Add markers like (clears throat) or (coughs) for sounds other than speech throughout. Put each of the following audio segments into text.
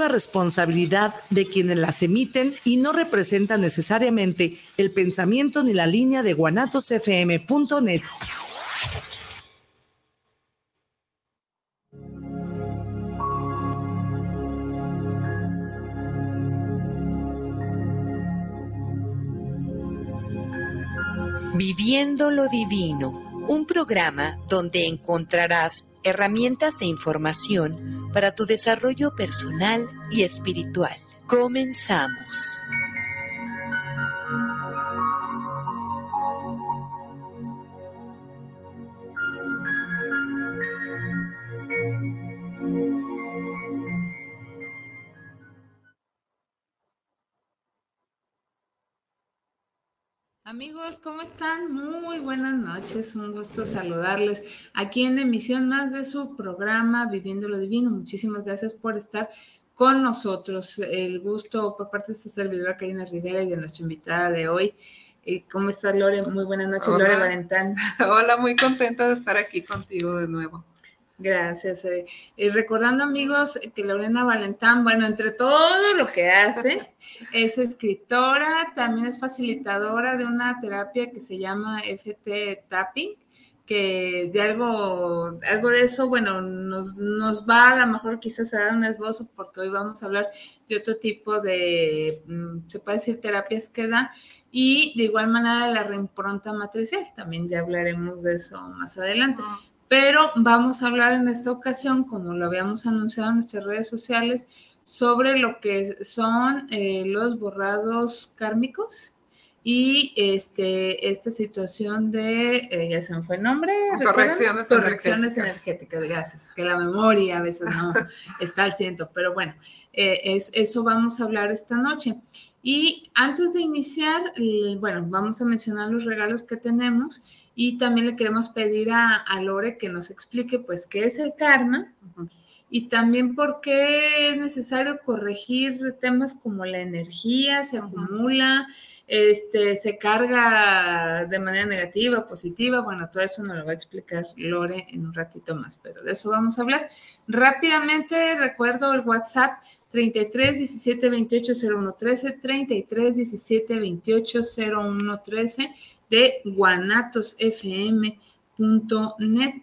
exclusiva responsabilidad de quienes las emiten y no representan necesariamente el pensamiento ni la línea de guanatosfm.net. Viviendo lo Divino, un programa donde encontrarás herramientas e información para tu desarrollo personal y espiritual. Comenzamos. Amigos, ¿cómo están? Muy buenas noches, un gusto saludarles aquí en la emisión más de su programa Viviendo lo Divino. Muchísimas gracias por estar con nosotros. El gusto por parte de esta servidora Karina Rivera y de nuestra invitada de hoy. Eh, ¿Cómo estás, Lore? Muy buenas noches, Lore Valentán. (laughs) Hola, muy contenta de estar aquí contigo de nuevo. Gracias. Eh. Y recordando, amigos, que Lorena Valentán, bueno, entre todo lo que hace, (laughs) es escritora, también es facilitadora de una terapia que se llama FT Tapping, que de algo, algo de eso, bueno, nos, nos va a lo mejor quizás a dar un esbozo, porque hoy vamos a hablar de otro tipo de, mm, se puede decir, terapias que da, y de igual manera la reimpronta matricial, también ya hablaremos de eso más adelante. Pero vamos a hablar en esta ocasión, como lo habíamos anunciado en nuestras redes sociales, sobre lo que son eh, los borrados kármicos y este, esta situación de, eh, ya se me fue el nombre, correcciones, correcciones energéticas. gracias, que la memoria a veces no (laughs) está al ciento, pero bueno, eh, es, eso vamos a hablar esta noche. Y antes de iniciar, bueno, vamos a mencionar los regalos que tenemos y también le queremos pedir a, Lore que nos explique, pues, qué es el karma y también por qué es necesario corregir temas como la energía se acumula, este, se carga de manera negativa, positiva. Bueno, todo eso nos lo va a explicar Lore en un ratito más, pero de eso vamos a hablar. Rápidamente recuerdo el WhatsApp 33 17 28 01 13, 33 17 28 01 13 de guanatosfm.net.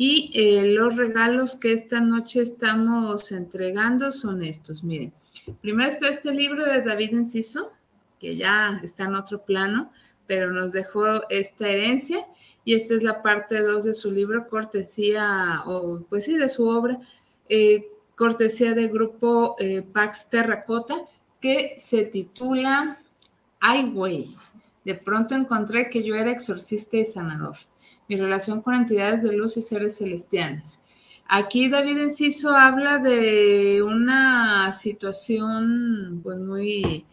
Y eh, los regalos que esta noche estamos entregando son estos. Miren, primero está este libro de David Enciso, que ya está en otro plano, pero nos dejó esta herencia. Y esta es la parte 2 de su libro, cortesía, o pues sí, de su obra, eh, cortesía del grupo eh, Pax Terracota, que se titula Ai Way. De pronto encontré que yo era exorcista y sanador. Mi relación con entidades de luz y seres celestiales. Aquí David Enciso habla de una situación pues muy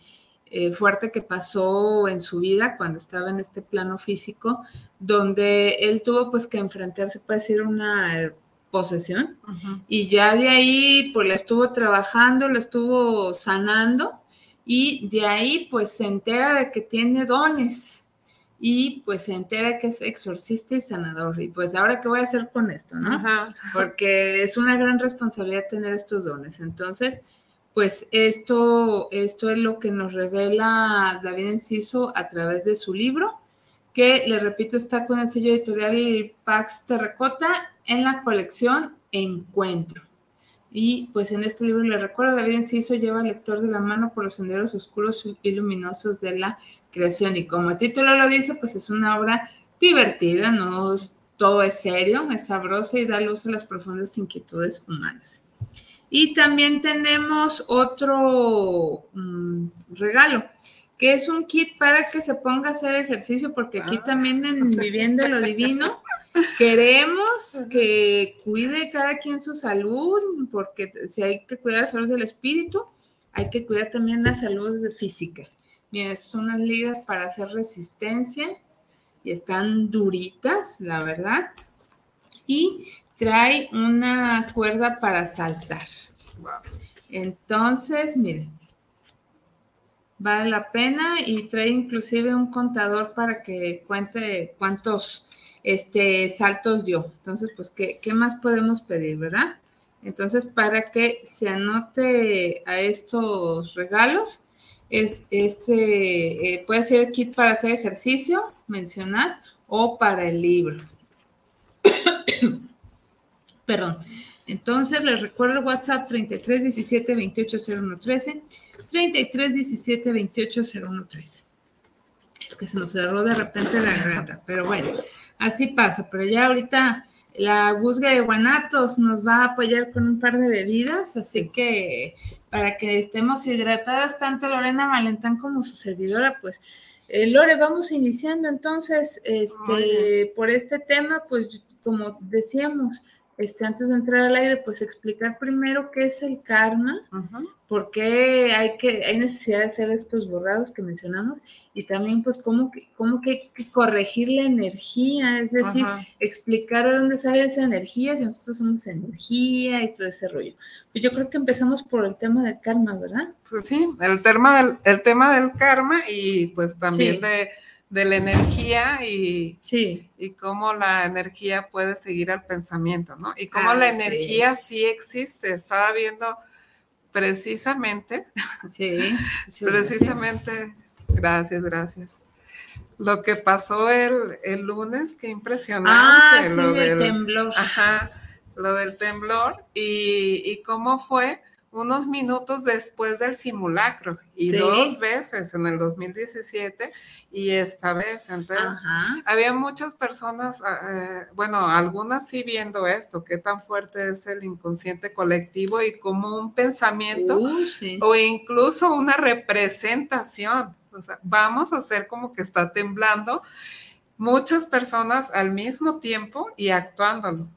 eh, fuerte que pasó en su vida cuando estaba en este plano físico, donde él tuvo pues que enfrentarse, puede decir, una posesión, y ya de ahí pues la estuvo trabajando, la estuvo sanando, y de ahí pues se entera de que tiene dones y pues se entera que es exorcista y sanador. Y pues ahora qué voy a hacer con esto, ¿no? Porque es una gran responsabilidad tener estos dones. Entonces, pues esto, esto es lo que nos revela David Enciso a través de su libro, que le repito, está con el sello editorial Pax Terracota en la colección Encuentro. Y pues en este libro le recuerdo, David Enciso lleva al lector de la mano por los senderos oscuros y luminosos de la creación. Y como el título lo dice, pues es una obra divertida, no todo es serio, es sabrosa y da luz a las profundas inquietudes humanas. Y también tenemos otro mm, regalo, que es un kit para que se ponga a hacer ejercicio, porque aquí ah. también en Viviendo lo Divino (laughs) Queremos que cuide cada quien su salud, porque si hay que cuidar la salud del espíritu, hay que cuidar también la salud física. Miren, son unas ligas para hacer resistencia y están duritas, la verdad. Y trae una cuerda para saltar. Entonces, miren, vale la pena y trae inclusive un contador para que cuente cuántos este, saltos dio. Entonces, pues, ¿qué, más podemos pedir, verdad? Entonces, para que se anote a estos regalos, es este, eh, puede ser el kit para hacer ejercicio, mencionar, o para el libro. (coughs) Perdón. Entonces, les recuerdo el WhatsApp 33 17 28 01 13, 33 17 28 01 13. Es que se nos cerró de repente la garganta, pero bueno, así pasa. Pero ya ahorita la Guzga de Guanatos nos va a apoyar con un par de bebidas, así que para que estemos hidratadas, tanto Lorena Valentán como su servidora, pues eh, Lore, vamos iniciando entonces este, por este tema, pues como decíamos, este, antes de entrar al aire, pues explicar primero qué es el karma, por qué hay, que, hay necesidad de hacer estos borrados que mencionamos y también pues cómo, cómo que, que corregir la energía, es decir, explicar de dónde sale esa energía, si nosotros somos energía y todo ese rollo. Pues yo creo que empezamos por el tema del karma, ¿verdad? Pues sí, el tema del, el tema del karma y pues también de de la energía y, sí. y cómo la energía puede seguir al pensamiento, ¿no? Y cómo la energía sí. existe. Estaba viendo precisamente, sí, (laughs) precisamente, gracias. gracias, Lo que pasó el, el lunes, qué impresionante. Ah, sí, lo del temblor. Ajá, lo del temblor y, y cómo fue unos minutos después del simulacro y dos veces en el 2017 y esta vez. Entonces, había muchas personas, ah, eh, bueno, algunas sí viendo esto, qué tan fuerte es el inconsciente colectivo y como un pensamiento uh, o incluso una representación. O sea, vamos a hacer como que está temblando muchas personas al mismo tiempo y actuándolo.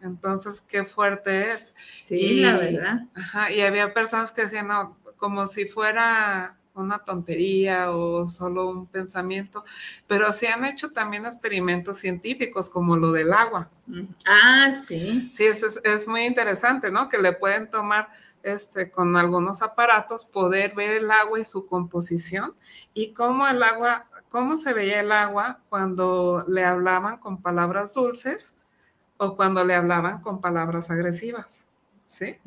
Entonces, qué fuerte es. Sí, la verdad. Ajá, y había personas que decían, no, como si fuera una tontería o solo un pensamiento, pero se han hecho también experimentos científicos como lo del agua. Ah, sí. Sí, es, es muy interesante, ¿no? Que le pueden tomar este, con algunos aparatos, poder ver el agua y su composición y cómo el agua, cómo se veía el agua cuando le hablaban con palabras dulces o cuando le hablaban con palabras agresivas. ¿Sí?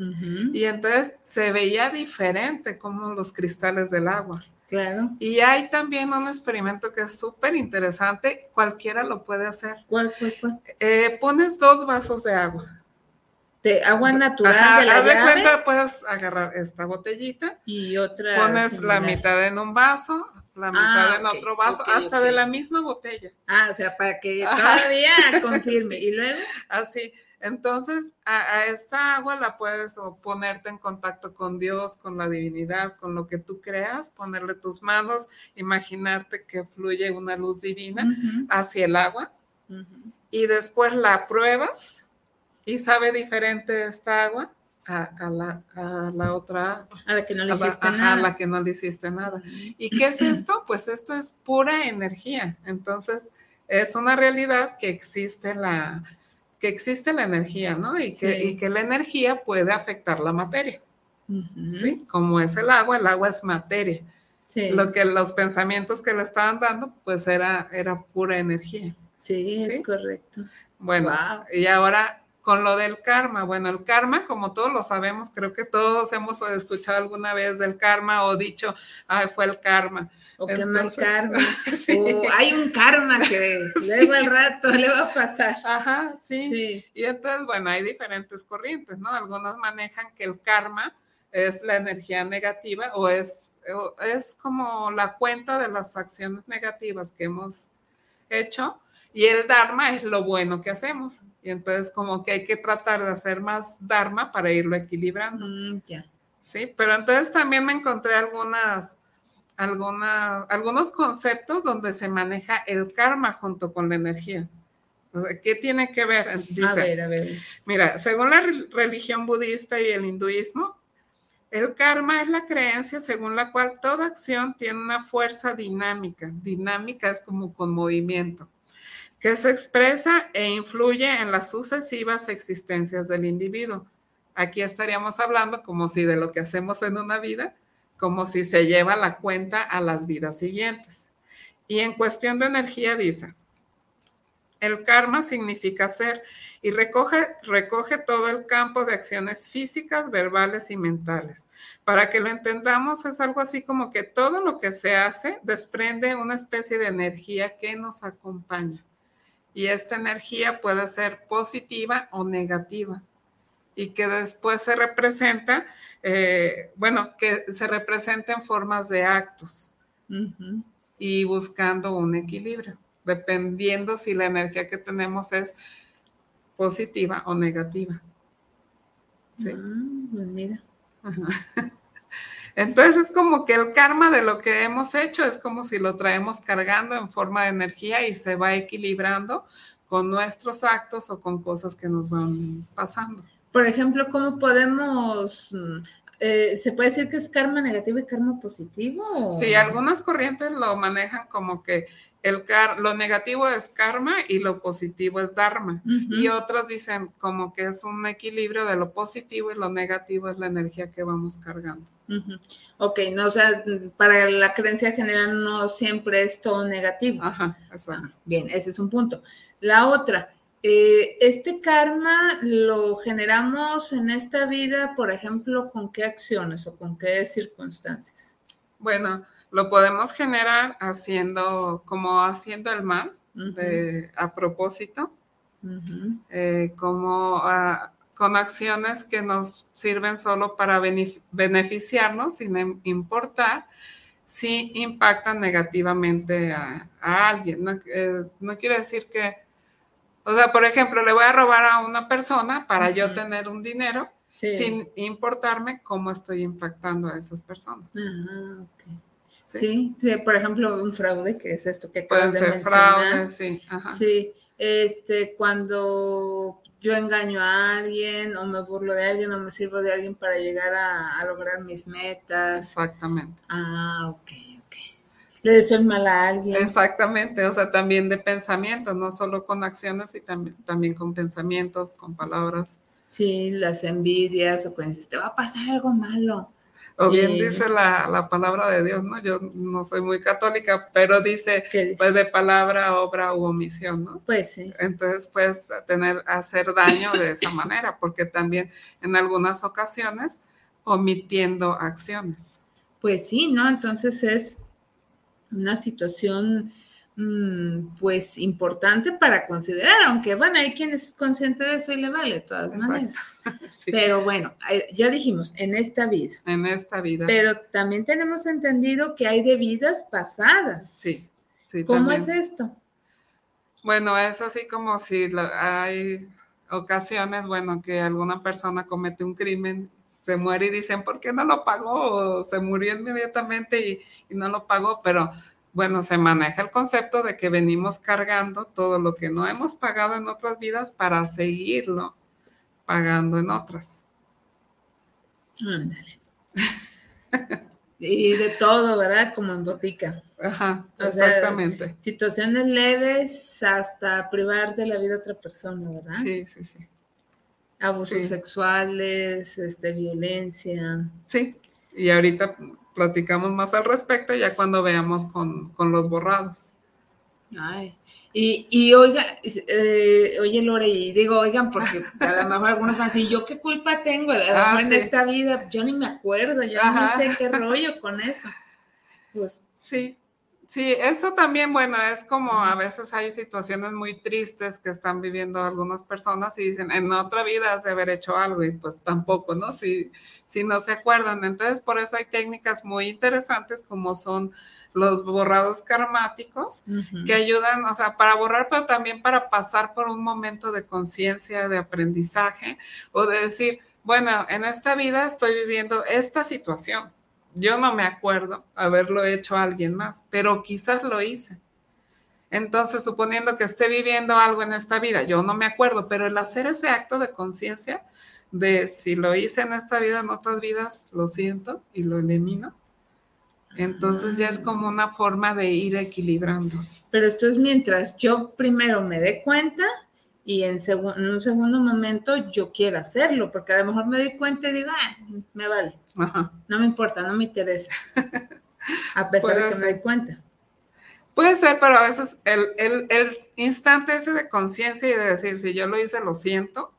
Y entonces se veía diferente como los cristales del agua. Claro. Y hay también un experimento que es súper interesante, cualquiera lo puede hacer. ¿Cuál, cuál, cuál? Eh, pones dos vasos de agua. De agua natural de la haz de cuenta, puedes agarrar esta botellita. Y otra. Pones la mitad en un vaso, la mitad ah, en otro vaso, hasta de la misma botella. Ah, o sea, para que todavía (laughs) confirme. Y luego. Así. Entonces, a, esta agua la puedes ponerte en contacto con Dios, con la divinidad, con lo que tú creas, ponerle tus manos, imaginarte que fluye una luz divina hacia el agua y después la pruebas y sabe diferente esta agua a, la, a, la, otra. A la que no le hiciste nada. A la que no le hiciste nada. ¿Y qué es (clears throat) esto? Pues esto es pura energía. Entonces, es una realidad que existe la, que existe la energía, ¿no? Y que, y que la energía puede afectar la materia. ¿Sí? Como es el agua, el agua es materia. Sí. Lo que los pensamientos que le estaban dando, pues era, era pura energía. Sí, es correcto. Bueno, y ahora con lo del karma. Bueno, el karma, como todos lo sabemos, creo que todos hemos escuchado alguna vez del karma o dicho, ay, fue el karma. O que mal karma. (laughs) O hay un karma que (laughs) luego al rato le va a pasar. Ajá, sí. sí. Y entonces, bueno, hay diferentes corrientes, ¿no? Algunos manejan que el karma es la energía negativa o es, es como la cuenta de las acciones negativas que hemos hecho y el Dharma es lo bueno que hacemos. Y entonces como que hay que tratar de hacer más Dharma para irlo equilibrando. Mm, ya. Sí, pero entonces también me encontré algunas, alguna, algunos conceptos donde se maneja el karma junto con la energía. ¿Qué tiene que ver? a ver, a ver. Mira, según la religión budista y el hinduismo, el karma es la creencia según la cual toda acción tiene una fuerza dinámica. Dinámica es como con movimiento que se expresa e influye en las sucesivas existencias del individuo. Aquí estaríamos hablando como si de lo que hacemos en una vida, como si se lleva la cuenta a las vidas siguientes. Y en cuestión de energía dice, El karma significa ser y recoge, recoge todo el campo de acciones físicas, verbales y mentales. Para que lo entendamos, es algo así como que todo lo que se hace desprende una especie de energía que nos acompaña. Y esta energía puede ser positiva o negativa y que después se representa, eh, bueno, que se representa en formas de actos y buscando un equilibrio dependiendo si la energía que tenemos es positiva o negativa. Sí. Ah, pues mira. (laughs) Entonces es como que el karma de lo que hemos hecho es como si lo traemos cargando en forma de energía y se va equilibrando con nuestros actos o con cosas que nos van pasando. Por ejemplo, ¿cómo podemos, eh, se puede decir que es karma negativo y karma positivo? Sí, algunas corrientes lo manejan como que el lo negativo es karma y lo positivo es dharma. Y otros dicen como que es un equilibrio de lo positivo y lo negativo es la energía que vamos cargando. Ok, no, o sea, para la creencia general no siempre es todo negativo. Ajá, exacto. Ah, bien, ese es un punto. La otra, eh, este karma lo generamos en esta vida, por ejemplo, ¿con qué acciones o con qué circunstancias? Bueno, lo podemos generar haciendo, como haciendo el mal a propósito, eh, como ah, con acciones que nos sirven solo para beneficiarnos sin importar si impactan negativamente a, alguien. Eh, no, quiere decir que, o sea, por ejemplo, le voy a robar a una persona para yo tener un dinero. sin importarme cómo estoy impactando a esas personas. Sí. por ejemplo, un fraude, que es esto que acabas de mencionar. sí. Sí, este, cuando yo engaño a alguien o me burlo de alguien o me sirvo de alguien para llegar a, lograr mis metas. Exactamente. Ah, ok, ok. Le deseo el mal a alguien. Exactamente, o sea, también de pensamientos, no solo con acciones, y también, también con pensamientos, con palabras. Sí, las envidias o cuando dices, te va a pasar algo malo o bien dice la, palabra de Dios, ¿no? Yo no soy muy católica, pero dice, pues de palabra, obra u omisión, ¿no? Pues sí. Entonces puedes tener, hacer daño de esa (laughs) manera, porque también en algunas ocasiones omitiendo acciones. Pues sí, ¿no? Entonces es una situación pues importante para considerar, aunque bueno, hay quien es consciente de eso y le vale de todas maneras. (laughs) Pero bueno, eh, ya dijimos, en esta vida. En esta vida. Pero también tenemos entendido que hay de vidas pasadas. Sí, sí. ¿Cómo es esto? Bueno, es así como si hay ocasiones, bueno, que alguna persona comete un crimen, se muere y dicen, ¿por qué no lo pagó? O se murió inmediatamente y, y no lo pagó, pero bueno, se maneja el concepto de que venimos cargando todo lo que no hemos pagado en otras vidas para seguirlo pagando en otras. Ándale. y de todo, ¿verdad? Como en botica. Ajá, exactamente. situaciones leves hasta privar de la vida a otra persona, ¿verdad? Sí, sí, sí. Abusos sexuales, este, violencia. Sí, y ahorita platicamos más al respecto ya cuando veamos con, los borrados. Ay, y, y oiga, eh, oye Lore, y digo, oigan, porque a lo mejor algunos van a decir, ¿yo qué culpa tengo (laughs) ah, en esta vida? Yo ni me acuerdo, yo no sé qué rollo con eso. Pues sí, Sí, eso también, bueno, es como a veces hay situaciones muy tristes que están viviendo algunas personas y dicen, en otra vida has de haber hecho algo y pues tampoco, ¿no? Si, si no se acuerdan. Entonces, por eso hay técnicas muy interesantes como son los borrados karmáticos que ayudan, o sea, para borrar, pero también para pasar por un momento de conciencia, de aprendizaje o de decir, bueno, en esta vida estoy viviendo esta situación yo no me acuerdo haberlo hecho a alguien más, pero quizás lo hice. Entonces, suponiendo que esté viviendo algo en esta vida, yo no me acuerdo, pero el hacer ese acto de conciencia de si lo hice en esta vida, en otras vidas, lo siento y lo elimino. Entonces ya es ah. como una forma de ir equilibrando. Pero esto es mientras yo primero me dé cuenta y en, un segundo momento yo quiero hacerlo, porque a lo mejor me doy cuenta y digo, ah, me vale, no me importa, no me interesa, (laughs) a pesar de que me doy cuenta. Puede ser, pero a veces el, el, el instante ese de conciencia y de decir, si yo lo hice, lo siento,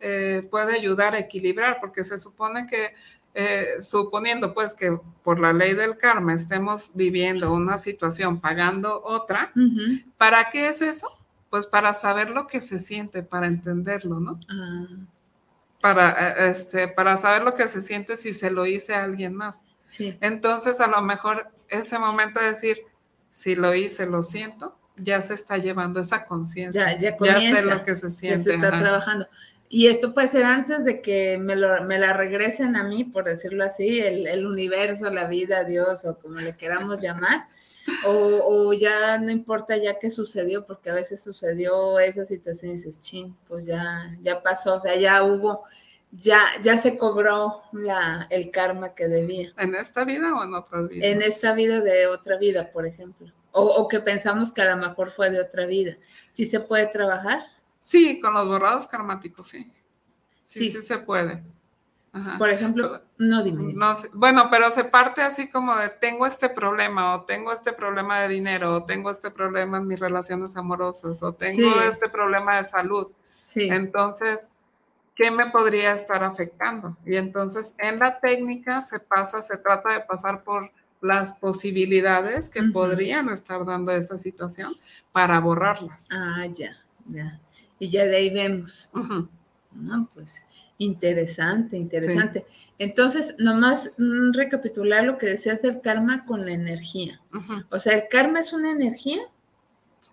eh, puede ayudar a equilibrar, porque se supone que, eh, suponiendo pues que por la ley del karma estemos viviendo una situación, pagando otra, ¿para qué es eso? Pues para saber lo que se siente, para entenderlo, ¿no? Ah. Para, eh, este, para saber lo que se siente si se lo hice a alguien más. Sí. Entonces, a lo mejor ese momento de decir, si lo hice, lo siento, ya se está llevando esa conciencia. Ya, ya, ya sé lo que se siente. Ya se está trabajando. Y esto puede ser antes de que me, lo, me la regresen a mí, por decirlo así, el, el, universo, la vida, Dios o como le queramos llamar. O, o, ya no importa ya qué sucedió, porque a veces sucedió esa situación y dices, ching, pues ya, ya pasó, o sea, ya hubo, ya, ya se cobró la, el karma que debía. ¿En esta vida o en otra vida? En esta vida de otra vida, por ejemplo. O, o, que pensamos que a lo mejor fue de otra vida. ¿Sí se puede trabajar? Sí, con los borrados karmáticos, sí. Sí, sí, se puede. Por ejemplo, no dime. No, bueno, pero se parte así como de tengo este problema, o tengo este problema de dinero, o tengo este problema en mis relaciones amorosas, o tengo este problema de salud. Sí. Entonces, ¿qué me podría estar afectando? Y entonces en la técnica se pasa, se trata de pasar por las posibilidades que podrían estar dando esa situación para borrarlas. Ah, ya, ya. Y ya de ahí vemos. No, pues interesante, interesante. Entonces, nomás mm, recapitular lo que decías del karma con la energía. O sea, ¿el karma es una energía?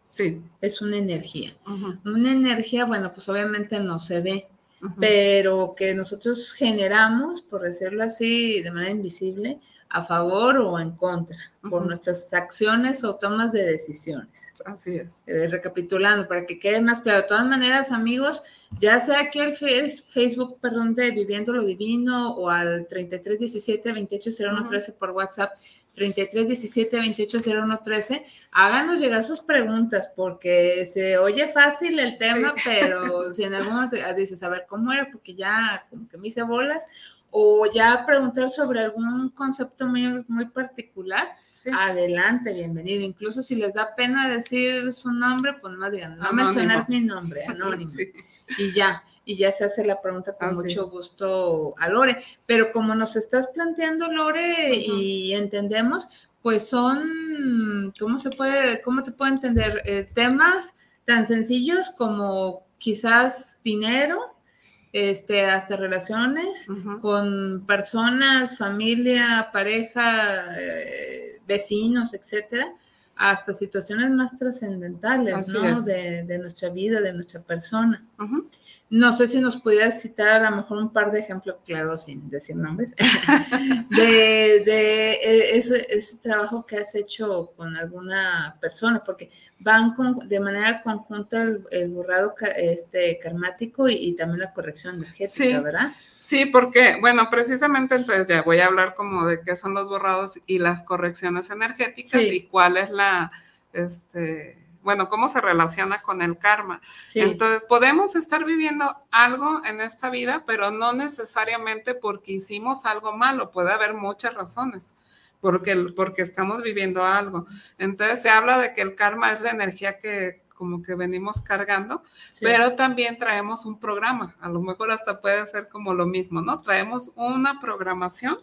Sí. Es una energía. Una energía, bueno, pues obviamente no se ve, pero que nosotros generamos, por decirlo así, de manera invisible, a favor o en contra, por nuestras acciones o tomas de decisiones. Así es. Eh, recapitulando, para que quede más claro. De todas maneras, amigos, ya sea aquí al Facebook, perdón, de Viviendo lo Divino o al 3317 280113 por WhatsApp, 3317 280113, háganos llegar sus preguntas, porque se oye fácil el tema, pero (laughs) si en algún momento dices, a ver, ¿cómo era? Porque ya como que me hice bolas, o ya preguntar sobre algún concepto muy, muy particular, adelante, bienvenido. Incluso si les da pena decir su nombre, pues más digan, no mencionar mi nombre, anónimo. (laughs) Y ya, y ya se hace la pregunta con mucho gusto a Lore. Pero como nos estás planteando, Lore, y entendemos, pues son, ¿cómo se puede, cómo te puedo entender? Eh, temas tan sencillos como quizás dinero, este, hasta relaciones con personas, familia, pareja, eh, vecinos, etcétera, hasta situaciones más trascendentales, ¿no? De, de, nuestra vida, de nuestra persona. No sé si nos pudieras citar a lo mejor un par de ejemplos, claro, sin decir nombres, (laughs) de, de e, ese, ese, trabajo que has hecho con alguna persona, porque van con, de manera conjunta el, borrado este, karmático y, también la corrección energética, ¿verdad? Sí, porque, bueno, precisamente entonces ya voy a hablar como de qué son los borrados y las correcciones energéticas y cuál es la, este, bueno, cómo se relaciona con el karma. Entonces, podemos estar viviendo algo en esta vida, pero no necesariamente porque hicimos algo malo, puede haber muchas razones porque, porque estamos viviendo algo. Entonces se habla de que el karma es la energía que como que venimos cargando, pero también traemos un programa, a lo mejor hasta puede ser como lo mismo, ¿no? Traemos una programación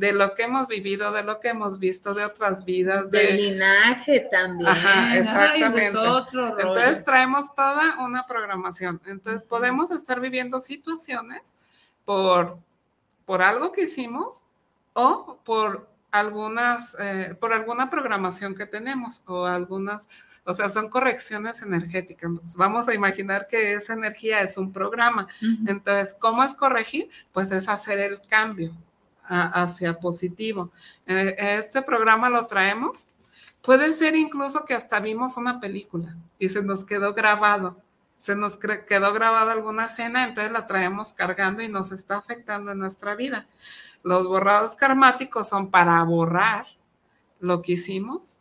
de lo que hemos vivido, de lo que hemos visto de otras vidas. De linaje también. Ajá, exactamente. Entonces traemos toda una programación. Entonces podemos estar viviendo situaciones por, por algo que hicimos o por algunas, eh, por alguna programación que tenemos o algunas, o sea, son correcciones energéticas. Vamos a imaginar que esa energía es un programa. Entonces, ¿cómo es corregir? Pues es hacer el cambio hacia positivo. Eh, este programa lo traemos. Puede ser incluso que hasta vimos una película y se nos quedó grabado. Se nos quedó grabada alguna escena, entonces la traemos cargando y nos está afectando en nuestra vida. Los borrados karmáticos son para borrar lo que hicimos.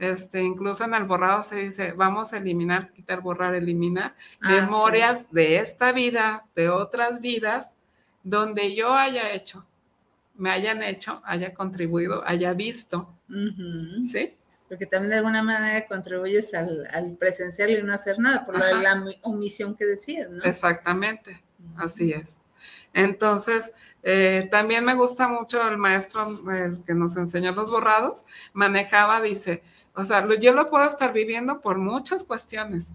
Este, incluso en el borrado se dice, vamos a eliminar, quitar, borrar, eliminar ah, memorias de esta vida, de otras vidas, donde yo haya hecho, me hayan hecho, haya contribuido, haya visto, ¿sí? porque también de alguna manera contribuyes al, al presencial y no hacer nada, por la, la, omisión que decías, ¿no? Exactamente, así es. Entonces, eh, también me gusta mucho el maestro que nos enseñó los borrados, manejaba, dice, o sea, yo lo puedo estar viviendo por muchas cuestiones,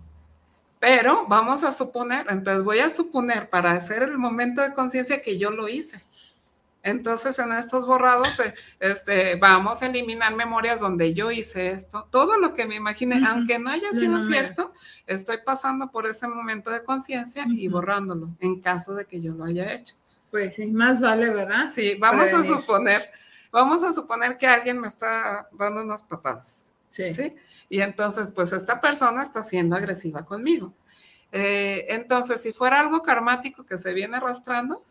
pero vamos a suponer, entonces voy a suponer para hacer el momento de conciencia que yo lo hice. Entonces, en estos borrados, eh, este, vamos a eliminar memorias donde yo hice esto, todo lo que me imagine, aunque no haya sido cierto, estoy pasando por ese momento de conciencia y borrándolo, en caso de que yo lo haya hecho. Pues sí, más vale, ¿verdad? Sí, vamos a suponer, vamos a suponer que alguien me está dando unas patadas. Sí. ¿sí? Y entonces, pues esta persona está siendo agresiva conmigo. Eh, entonces, si fuera algo karmático que se viene arrastrando,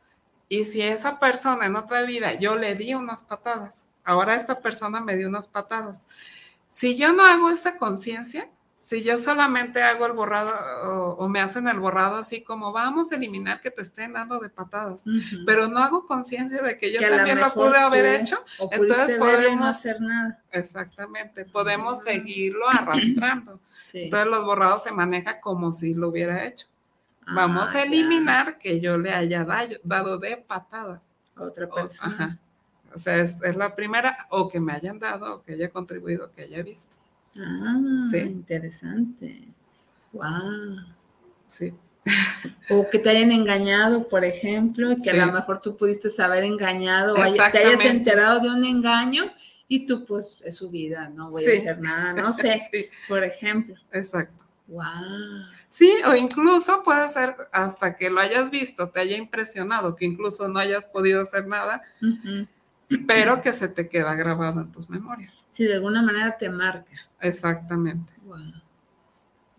y si esa persona en otra vida yo le di unas patadas, ahora esta persona me dio unas patadas. Si yo no hago esa conciencia, si yo solamente hago el borrado o, me hacen el borrado así como vamos a eliminar que te estén dando de patadas, pero no hago conciencia de que yo también lo pude haber hecho, entonces podemos no hacer nada. Exactamente, podemos seguirlo arrastrando. Entonces los borrados se maneja como si lo hubiera hecho. Vamos a ah, eliminar que yo le haya dado de patadas. A otra persona. O, sea, es, la primera, o que me hayan dado, o que haya contribuido, que haya visto. Ah, sí. interesante. Wow. Sí. O que te hayan engañado, por ejemplo, que a lo mejor tú pudiste haber engañado o te hayas enterado de un engaño y tú, pues, es su vida, no voy a hacer nada, no sé, (laughs) por ejemplo. Exacto. Wow. Sí, o incluso puede ser hasta que lo hayas visto, te haya impresionado, que incluso no hayas podido hacer nada, pero que se te queda grabado en tus memorias. Sí, de alguna manera te marca. Exactamente.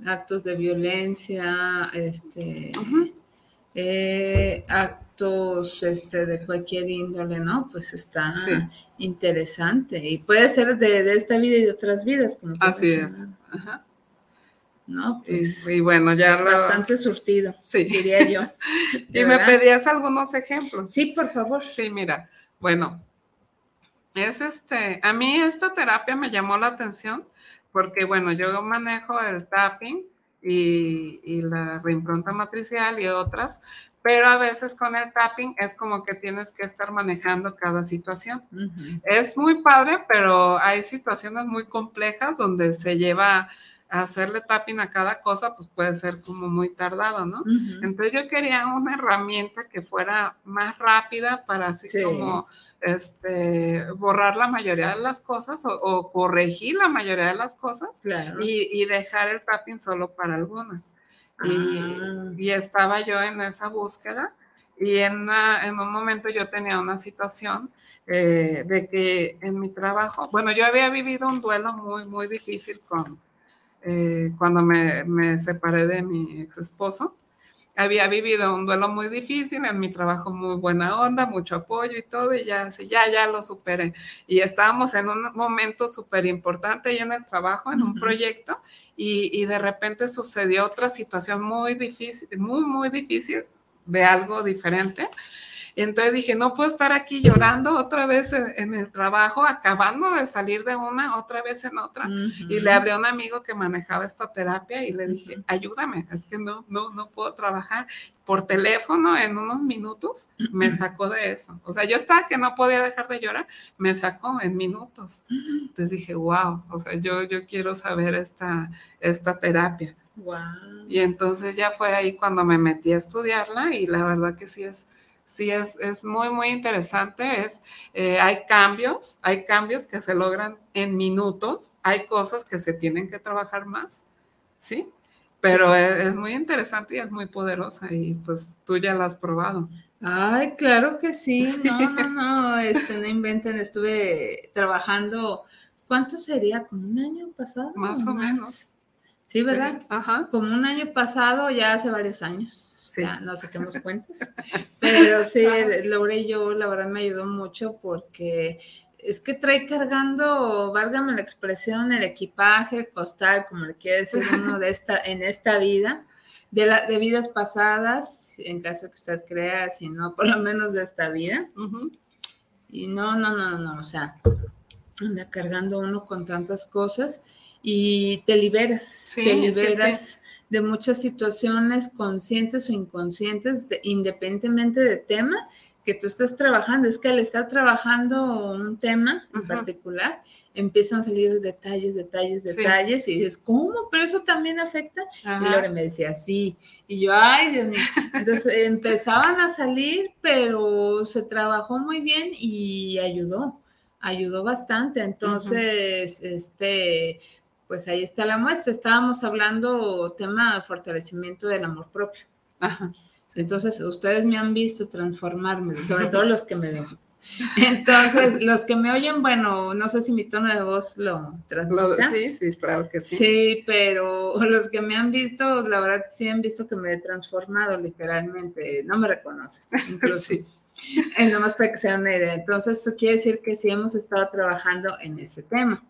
Actos de violencia, este, eh, actos este, de cualquier índole, ¿no? Pues está interesante. Y puede ser de, esta vida y de otras vidas. Como Así es. Ajá. ¿No? Pues y, bueno, ya bastante surtido, sí. diría yo. (laughs) y me pedías algunos ejemplos. Sí, por favor. Sí, mira, bueno, es este, a mí esta terapia me llamó la atención porque, bueno, yo manejo el tapping y, y la reimpronta matricial y otras, pero a veces con el tapping es como que tienes que estar manejando cada situación. Es muy padre, pero hay situaciones muy complejas donde se lleva hacerle tapping a cada cosa, pues puede ser como muy tardado, ¿no? Entonces yo quería una herramienta que fuera más rápida para así como este, borrar la mayoría de las cosas o, corregir la mayoría de las cosas y, dejar el tapping solo para algunas. Ah. Y, estaba yo en esa búsqueda y en, en un momento yo tenía una situación eh, de que en mi trabajo, bueno, yo había vivido un duelo muy, muy difícil con, eh, cuando me, me, separé de mi ex esposo. Había vivido un duelo muy difícil, en mi trabajo muy buena onda, mucho apoyo y todo, y ya, sí, ya, ya lo superé. Y estábamos en un momento súper importante ahí en el trabajo, en un proyecto, y, y de repente sucedió otra situación muy difícil, muy, muy difícil, de algo diferente. Entonces dije, no puedo estar aquí llorando otra vez en, el trabajo, acabando de salir de una, otra vez en otra. Y le hablé a un amigo que manejaba esta terapia y le dije, ayúdame, es que no, no, no puedo trabajar. Por teléfono en unos minutos me sacó de eso. O sea, yo estaba que no podía dejar de llorar, me sacó en minutos. Entonces dije, wow, o sea, yo, yo quiero saber esta, esta terapia. Wow. Y entonces ya fue ahí cuando me metí a estudiarla y la verdad que sí es, sí es, es muy, muy interesante. Es, eh, hay cambios, hay cambios que se logran en minutos, hay cosas que se tienen que trabajar más, ¿sí? Pero es, muy interesante y es muy poderosa y pues tú ya la has probado. Ay, claro que sí, (laughs) no, no, no, este, no inventen, estuve trabajando, ¿cuánto sería? ¿Como un año pasado? Más o, menos. Sí, ¿verdad? ajá. Como un año pasado, ya hace varios años no saquemos cuentas. Pero sí, Laura y yo, la verdad, me ayudó mucho porque es que trae cargando, válgame la expresión, el equipaje, costal, como le quiere decir uno de esta, (laughs) en esta vida, de, la, de vidas pasadas, en caso que usted crea, si no, por lo menos de esta vida. Y no, no, no, no, o sea, anda cargando uno con tantas cosas y te liberas, te liberas de muchas situaciones conscientes o inconscientes, independientemente del tema que tú estás trabajando. Es que al estar trabajando un tema en particular, empiezan a salir detalles, detalles, detalles, y dices, ¿cómo? Pero eso también afecta. Y Lore me decía, sí. Y yo, ay, Dios mío. Entonces (laughs) empezaban a salir, pero se trabajó muy bien y ayudó, ayudó bastante. Entonces, este, pues ahí está la muestra. Estábamos hablando tema de fortalecimiento del amor propio. Entonces, ustedes me han visto transformarme, sobre todo (laughs) los que me ven. Entonces, los que me oyen, bueno, no sé si mi tono de voz lo transmite. Sí, sí, claro que sí. Sí, pero los que me han visto, la verdad, sí han visto que me he transformado literalmente. No me reconocen, (laughs) incluso. sí. nomás para que sea una idea. Entonces, eso quiere decir que sí hemos estado trabajando en ese tema.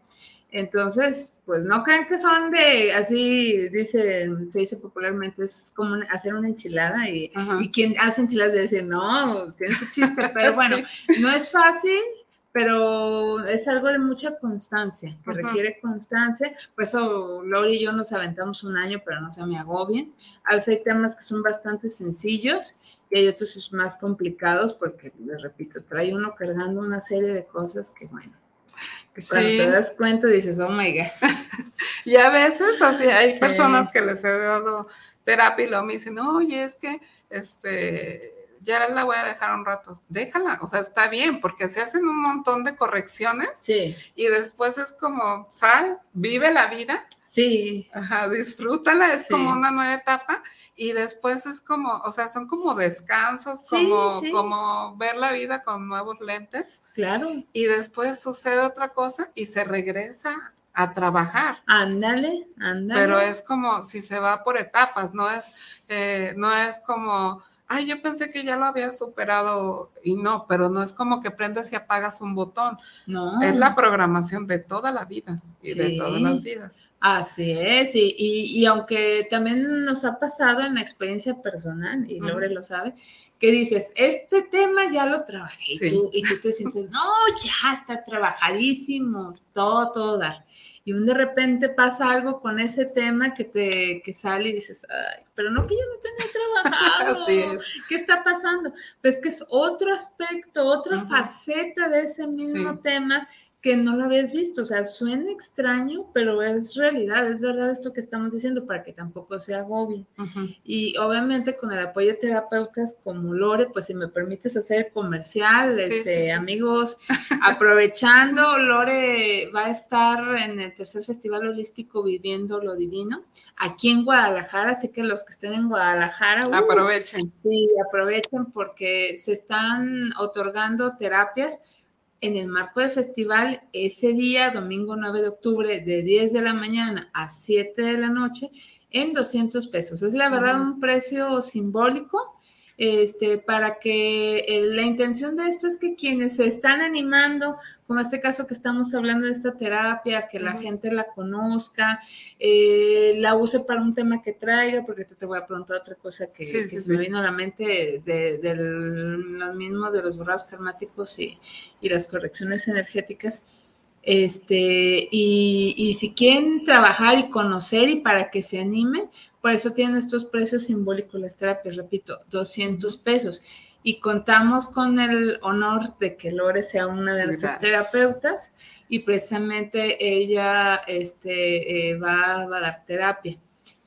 Entonces, pues no crean que son de, así dice, se dice popularmente, es como hacer una enchilada y, quien hace enchiladas dice, no, tiene su chiste, (laughs) pero bueno, no es fácil, pero es algo de mucha constancia, que requiere constancia. Por eso Lori y yo nos aventamos un año, pero no se me agobien. A veces hay temas que son bastante sencillos y hay otros más complicados porque, les repito, trae uno cargando una serie de cosas que, bueno, cuando te das cuenta dices, oh my God. (laughs) y a veces así hay personas que les he dado terapia y luego me dicen, oye, es que este ya la voy a dejar un rato. Déjala, o sea, está bien, porque se hacen un montón de correcciones. Sí. Y después es como, sal, vive la vida. Sí. Ajá, disfrútala, es como una nueva etapa y después es como, o sea, son como descansos, como, como ver la vida con nuevos lentes. Claro. Y después sucede otra cosa y se regresa a trabajar. Ándale, ándale. Pero es como si se va por etapas, no es, eh, no es como ay, yo pensé que ya lo había superado y no, pero no es como que prendes y apagas un botón. No. Es la programación de toda la vida y de todas las vidas. Así es, y, y, aunque también nos ha pasado en la experiencia personal, y Lore lo sabe, que dices, este tema ya lo trabajé, y, tú, y tú te sientes, no, ya está trabajadísimo, todo, todo dar y de repente pasa algo con ese tema que te que sale y dices, Ay, pero no que yo no tenga (laughs) trabajado. Es. ¿Qué está pasando? Pues que es otro aspecto, otra faceta de ese mismo tema que no lo habías visto. O sea, suena extraño, pero es realidad, es verdad esto que estamos diciendo para que tampoco se agobie. Y obviamente con el apoyo de terapeutas como Lore, pues si me permites hacer comercial, este, amigos, (laughs) aprovechando, Lore va a estar en el tercer festival holístico Viviendo lo Divino, aquí en Guadalajara, así que los que estén en Guadalajara, uh, aprovechen. Sí, aprovechen porque se están otorgando terapias en el marco del festival ese día, domingo 9 de octubre, de 10 de la mañana a 7 de la noche, en 200 pesos. Es la verdad un precio simbólico este, para que eh, la intención de esto es que quienes se están animando, como este caso que estamos hablando de esta terapia, que la gente la conozca, eh, la use para un tema que traiga, porque te, te voy a preguntar otra cosa que, se me vino a la mente de, lo mismo de los borrados karmáticos y, y las correcciones energéticas este, y, y, si quieren trabajar y conocer y para que se animen, por eso tienen estos precios simbólicos las terapias, repito, 200 pesos. Y contamos con el honor de que Lore sea una de nuestras terapeutas y precisamente ella este, eh, va, a dar terapia.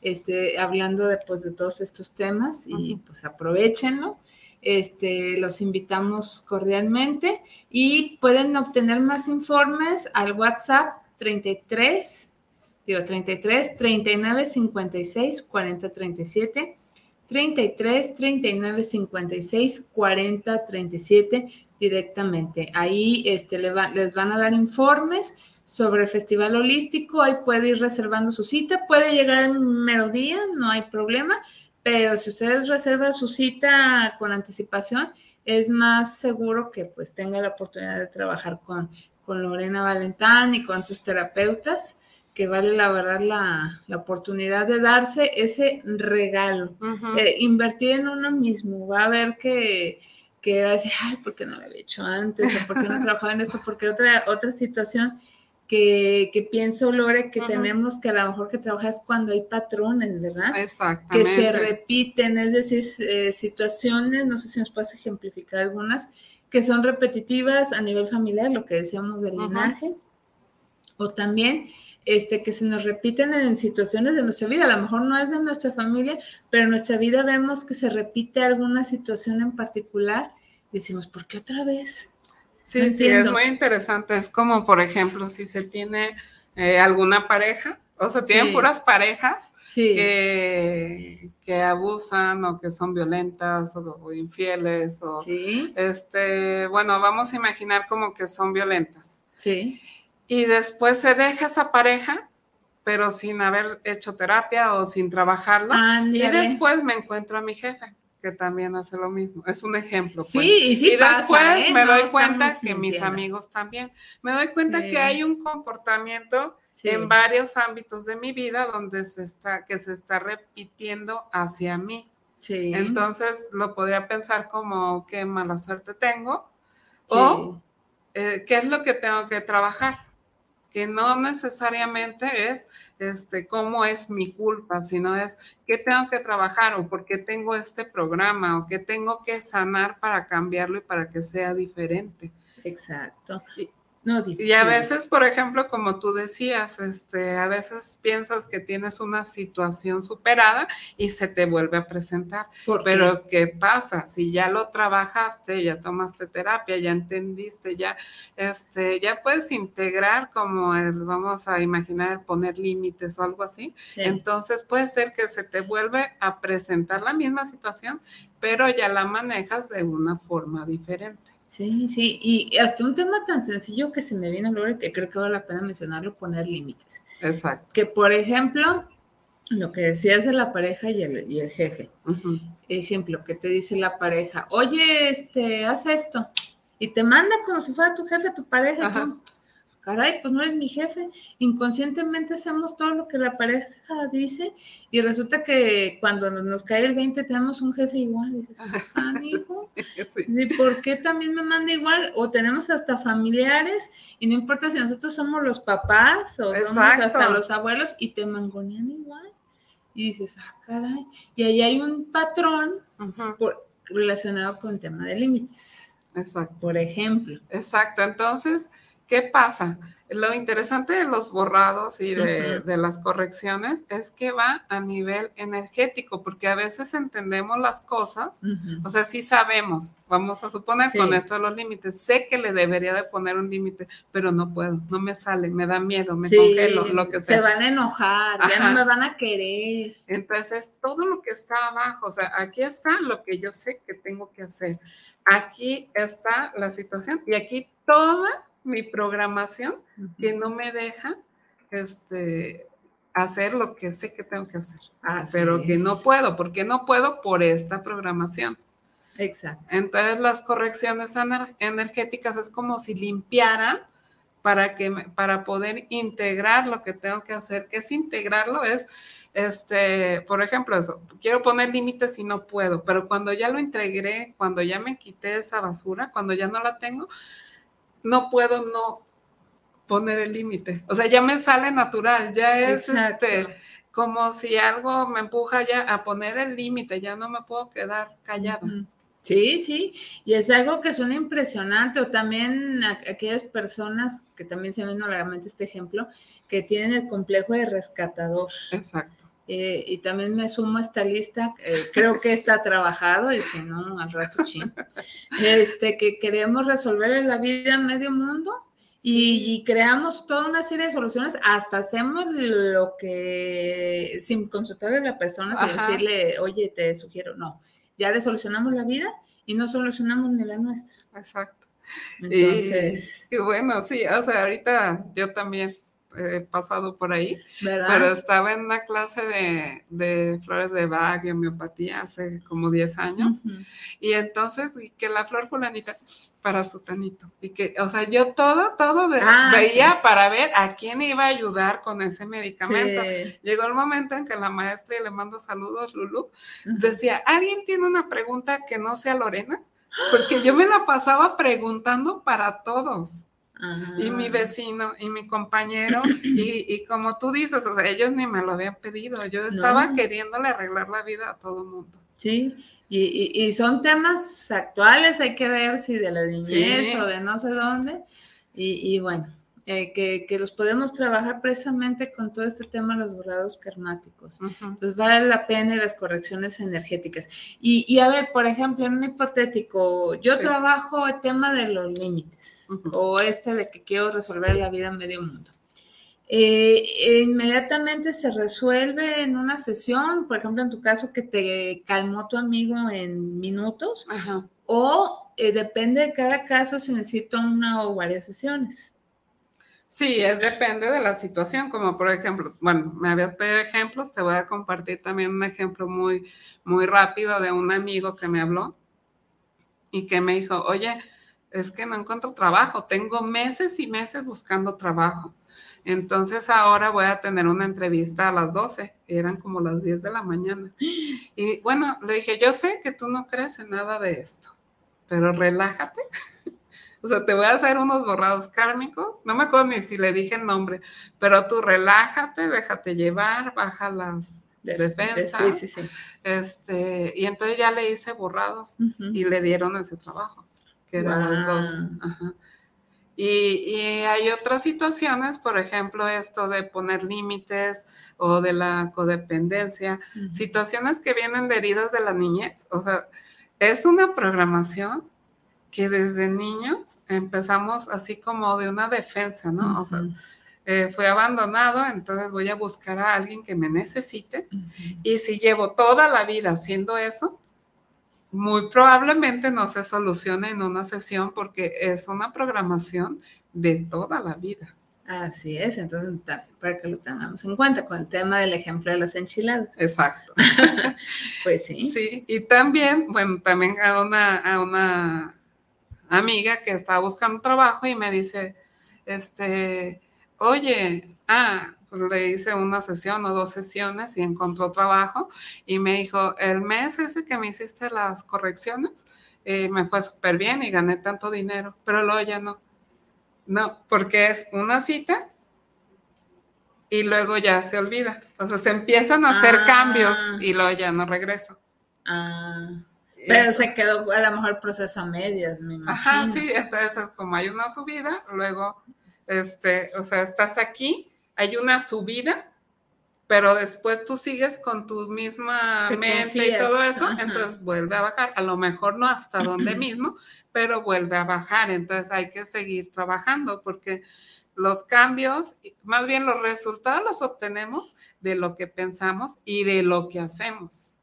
Este, hablando de, pues, de todos estos temas y pues aprovechenlo este, los invitamos cordialmente y pueden obtener más informes al WhatsApp 33, digo 33 39 56 40 37. 33 39 56 40 37 directamente. Ahí este, les van a dar informes sobre el Festival Holístico. Ahí puede ir reservando su cita. Puede llegar en mero día, no hay problema pero si ustedes reservan su cita con anticipación, es más seguro que pues tenga la oportunidad de trabajar con, con Lorena Valentán y con sus terapeutas, que vale la verdad la, la oportunidad de darse ese regalo, eh, invertir en uno mismo, va a ver que que va a decir, ay, ¿por qué no lo había hecho antes? ¿O ¿Por qué no (laughs) trabajaba en esto? Porque otra, otra situación que, que pienso, Lore, que tenemos que a lo mejor que trabajar es cuando hay patrones, ¿verdad? Exactamente. Que se repiten, es decir, eh, situaciones, no sé si nos puedes ejemplificar algunas, que son repetitivas a nivel familiar, lo que decíamos del linaje, o también este, que se nos repiten en situaciones de nuestra vida. A lo mejor no es de nuestra familia, pero en nuestra vida vemos que se repite alguna situación en particular y decimos, ¿por qué otra vez? Sí, sí, es muy interesante. Es como, por ejemplo, si se tiene eh, alguna pareja, o sea, tienen puras parejas que, que, abusan o que son violentas o, infieles o este, bueno, vamos a imaginar como que son violentas. Sí. Y después se deja esa pareja, pero sin haber hecho terapia o sin trabajarla. Y después me encuentro a mi jefe, que también hace lo mismo. Es un ejemplo. Pues. Sí, y sí. Y después ¿eh? me doy cuenta que mis amigos también. Me doy cuenta que hay un comportamiento en varios ámbitos de mi vida donde se está, que se está repitiendo hacia mí. Sí. Entonces lo podría pensar como qué mala suerte tengo o eh, qué es lo que tengo que trabajar que no necesariamente es este, cómo es mi culpa, sino es qué tengo que trabajar o por qué tengo este programa o qué tengo que sanar para cambiarlo y para que sea diferente. Exacto y a veces, por ejemplo, como tú decías, este, a veces piensas que tienes una situación superada y se te vuelve a presentar. Pero qué? pasa? Si ya lo trabajaste, ya tomaste terapia, ya entendiste, ya, este, ya puedes integrar como el, vamos a imaginar, poner límites o algo así. Entonces puede ser que se te vuelve a presentar la misma situación, pero ya la manejas de una forma diferente. Sí, sí, y hasta un tema tan sencillo que se me viene a hablar que creo que vale la pena mencionarlo, poner límites. Exacto. Que por ejemplo, lo que decías de la pareja y el, y el jefe. Ejemplo, que te dice la pareja, oye, este, haz esto, y te manda como si fuera tu jefe, tu pareja, caray, pues no eres mi jefe. Inconscientemente hacemos todo lo que la pareja dice y resulta que cuando nos cae el 20 tenemos un jefe igual. Y ah, hijo, (laughs) ¿y por qué también me manda igual? O tenemos hasta familiares y no importa si nosotros somos los papás o somos hasta los abuelos y te mangonean igual. Y dices, ah, caray. Y ahí hay un patrón relacionado con el tema de límites. Exacto. Por ejemplo. Exacto. Entonces, ¿Qué pasa? Lo interesante de los borrados y de, las correcciones es que va a nivel energético, porque a veces entendemos las cosas, o sea, sí sabemos, vamos a suponer con esto de los límites, sé que le debería de poner un límite, pero no puedo, no me sale, me da miedo, me congelo, lo que sea. Se van a enojar, ya no me van a querer. Entonces, todo lo que está abajo, o sea, aquí está lo que yo sé que tengo que hacer, aquí está la situación y aquí toda mi programación que no me deja este, hacer lo que sé que tengo que hacer, pero que no puedo, porque no puedo por esta programación. Exacto. Entonces las correcciones energéticas es como si limpiaran para que para poder integrar lo que tengo que hacer, que es integrarlo es este, por ejemplo, eso, quiero poner límites y no puedo, pero cuando ya lo integré, cuando ya me quité esa basura, cuando ya no la tengo, no puedo no poner el límite. O sea, ya me sale natural, ya es este como si algo me empuja ya a poner el límite, ya no me puedo quedar callada. Sí, sí, y es algo que suena impresionante, o también aquellas personas que también se ven nuevamente este ejemplo, que tienen el complejo de rescatador. Exacto. Eh, y también me sumo a esta lista, eh, creo que está trabajado, y si no, al rato ching. Este, que queremos resolver en la vida en medio mundo y, creamos toda una serie de soluciones, hasta hacemos lo que, sin consultarle a la persona, sin decirle, oye, te sugiero, no, ya le solucionamos la vida y no solucionamos ni la nuestra. Exacto. Entonces. y bueno, sí, o sea, ahorita yo también he pasado por ahí, pero estaba en una clase de, flores de Bach y homeopatía hace como 10 años, y entonces que la flor fulanita para su tanito, y que, o sea, yo todo, todo ah, veía para ver a quién iba a ayudar con ese medicamento. Llegó el momento en que la maestra, y le mando saludos, Lulu, decía, ¿alguien tiene una pregunta que no sea Lorena? porque yo me la pasaba preguntando para todos. Y mi vecino y mi compañero, y, como tú dices, o sea, ellos ni me lo habían pedido, yo estaba queriéndole arreglar la vida a todo el mundo. Sí, y, son temas actuales, hay que ver si de la niñez o de no sé dónde, y, bueno, eh, que, los podemos trabajar precisamente con todo este tema de los borrados karmáticos. Entonces vale la pena las correcciones energéticas. Y, a ver, por ejemplo, en un hipotético, yo trabajo el tema de los límites o este de que quiero resolver la vida en medio mundo. Eh, inmediatamente se resuelve en una sesión, por ejemplo, en tu caso que te calmó tu amigo en minutos, o eh, depende de cada caso si necesito una o varias sesiones. Sí, es depende de la situación, como por ejemplo, bueno, me habías pedido ejemplos, te voy a compartir también un ejemplo muy, muy rápido de un amigo que me habló y que me dijo, oye, es que no encuentro trabajo, tengo meses y meses buscando trabajo. Entonces ahora voy a tener una entrevista a las 12, eran como las 10 de la mañana. Y bueno, le dije, yo sé que tú no crees en nada de esto, pero relájate o sea, te voy a hacer unos borrados kármicos. No me acuerdo ni si le dije el nombre, pero tú relájate, déjate llevar, baja las defensas. sí, sí, sí. Este, y entonces ya le hice borrados y le dieron ese trabajo, que eran los dos. Y, hay otras situaciones, por ejemplo, esto de poner límites o de la codependencia, situaciones que vienen de heridas de la niñez. O sea, es una programación que desde niños empezamos así como de una defensa, ¿no? O sea, eh, fue abandonado, entonces voy a buscar a alguien que me necesite. Y si llevo toda la vida haciendo eso, muy probablemente no se solucione en una sesión porque es una programación de toda la vida. Así es, entonces para que lo tengamos en cuenta con el tema del ejemplo de las enchiladas. Exacto. (laughs) pues sí. Sí, y también, bueno, también a una, a una amiga que estaba buscando trabajo y me dice, este, oye, ah, pues le hice una sesión o dos sesiones y encontró trabajo y me dijo, el mes ese que me hiciste las correcciones, eh, me fue súper bien y gané tanto dinero, pero luego ya no. No, porque es una cita y luego ya se olvida. O sea, se empiezan a hacer cambios ah. y luego ya no regreso. Ah. Pero se quedó a lo mejor el proceso a medias, me imagino. Ajá, sí, entonces como hay una subida, luego, este, o sea, estás aquí, hay una subida, pero después tú sigues con tu misma mente y todo eso, entonces vuelve a bajar, a lo mejor no hasta donde (clears throat) mismo, pero vuelve a bajar, entonces hay que seguir trabajando porque los cambios, más bien los resultados los obtenemos de lo que pensamos y de lo que hacemos.